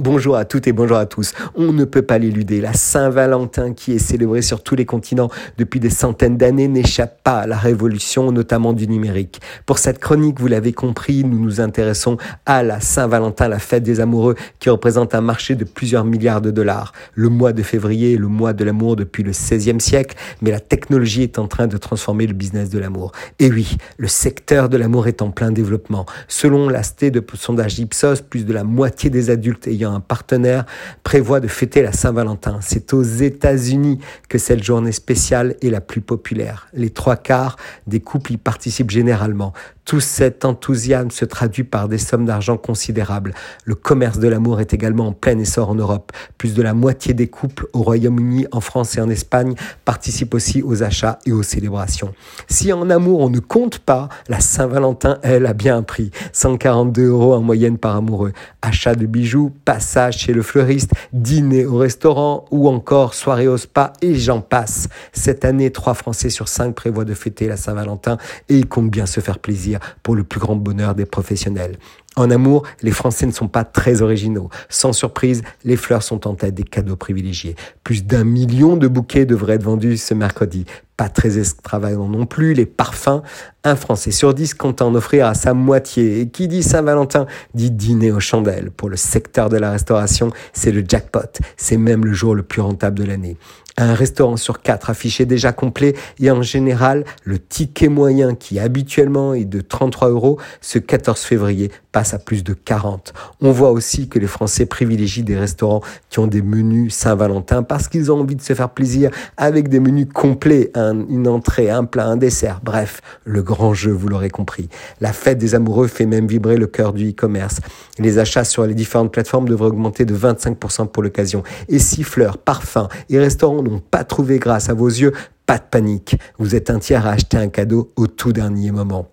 Bonjour à toutes et bonjour à tous. On ne peut pas l'éluder. La Saint-Valentin, qui est célébrée sur tous les continents depuis des centaines d'années, n'échappe pas à la révolution, notamment du numérique. Pour cette chronique, vous l'avez compris, nous nous intéressons à la Saint-Valentin, la fête des amoureux, qui représente un marché de plusieurs milliards de dollars. Le mois de février est le mois de l'amour depuis le XVIe siècle, mais la technologie est en train de transformer le business de l'amour. Et oui, le secteur de l'amour est en plein développement. Selon la de sondage Ipsos, plus de la moitié des adultes ayant un partenaire, prévoit de fêter la Saint-Valentin. C'est aux États-Unis que cette journée spéciale est la plus populaire. Les trois quarts des couples y participent généralement. Tout cet enthousiasme se traduit par des sommes d'argent considérables. Le commerce de l'amour est également en plein essor en Europe. Plus de la moitié des couples au Royaume-Uni, en France et en Espagne participent aussi aux achats et aux célébrations. Si en amour on ne compte pas, la Saint-Valentin, elle, a bien un prix. 142 euros en moyenne par amoureux. Achat de bijoux, passage chez le fleuriste, dîner au restaurant ou encore soirée au spa et j'en passe. Cette année, 3 Français sur 5 prévoient de fêter la Saint-Valentin et ils comptent bien se faire plaisir pour le plus grand bonheur des professionnels. En amour, les Français ne sont pas très originaux. Sans surprise, les fleurs sont en tête des cadeaux privilégiés. Plus d'un million de bouquets devraient être vendus ce mercredi. Pas très extravagant non plus, les parfums. Un Français sur dix compte en offrir à sa moitié. Et qui dit Saint-Valentin dit dîner aux chandelles. Pour le secteur de la restauration, c'est le jackpot. C'est même le jour le plus rentable de l'année un restaurant sur quatre affiché déjà complet et en général, le ticket moyen qui habituellement est de 33 euros, ce 14 février à plus de 40. On voit aussi que les Français privilégient des restaurants qui ont des menus Saint-Valentin parce qu'ils ont envie de se faire plaisir avec des menus complets, une entrée, un plat, un dessert. Bref, le grand jeu, vous l'aurez compris. La fête des amoureux fait même vibrer le cœur du e-commerce. Les achats sur les différentes plateformes devraient augmenter de 25% pour l'occasion. Et si fleurs, parfums et restaurants n'ont pas trouvé grâce à vos yeux, pas de panique. Vous êtes un tiers à acheter un cadeau au tout dernier moment.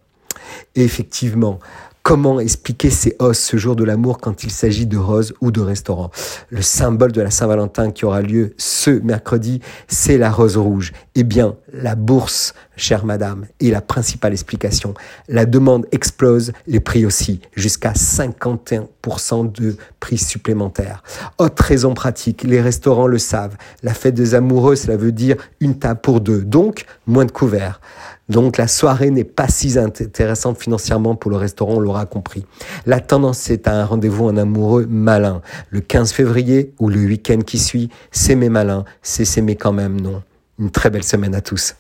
Effectivement, Comment expliquer ces hausses ce jour de l'amour quand il s'agit de roses ou de restaurants? Le symbole de la Saint-Valentin qui aura lieu ce mercredi, c'est la rose rouge. Eh bien, la bourse, chère madame, est la principale explication. La demande explose, les prix aussi, jusqu'à 51% de prix supplémentaires. Autre raison pratique, les restaurants le savent. La fête des amoureux, cela veut dire une table pour deux, donc moins de couverts. Donc la soirée n'est pas si intéressante financièrement pour le restaurant, on l'aura compris. La tendance c'est à un rendez-vous en amoureux malin. Le 15 février ou le week-end qui suit, c'est mes malins, c'est s'aimer quand même, non? Une très belle semaine à tous.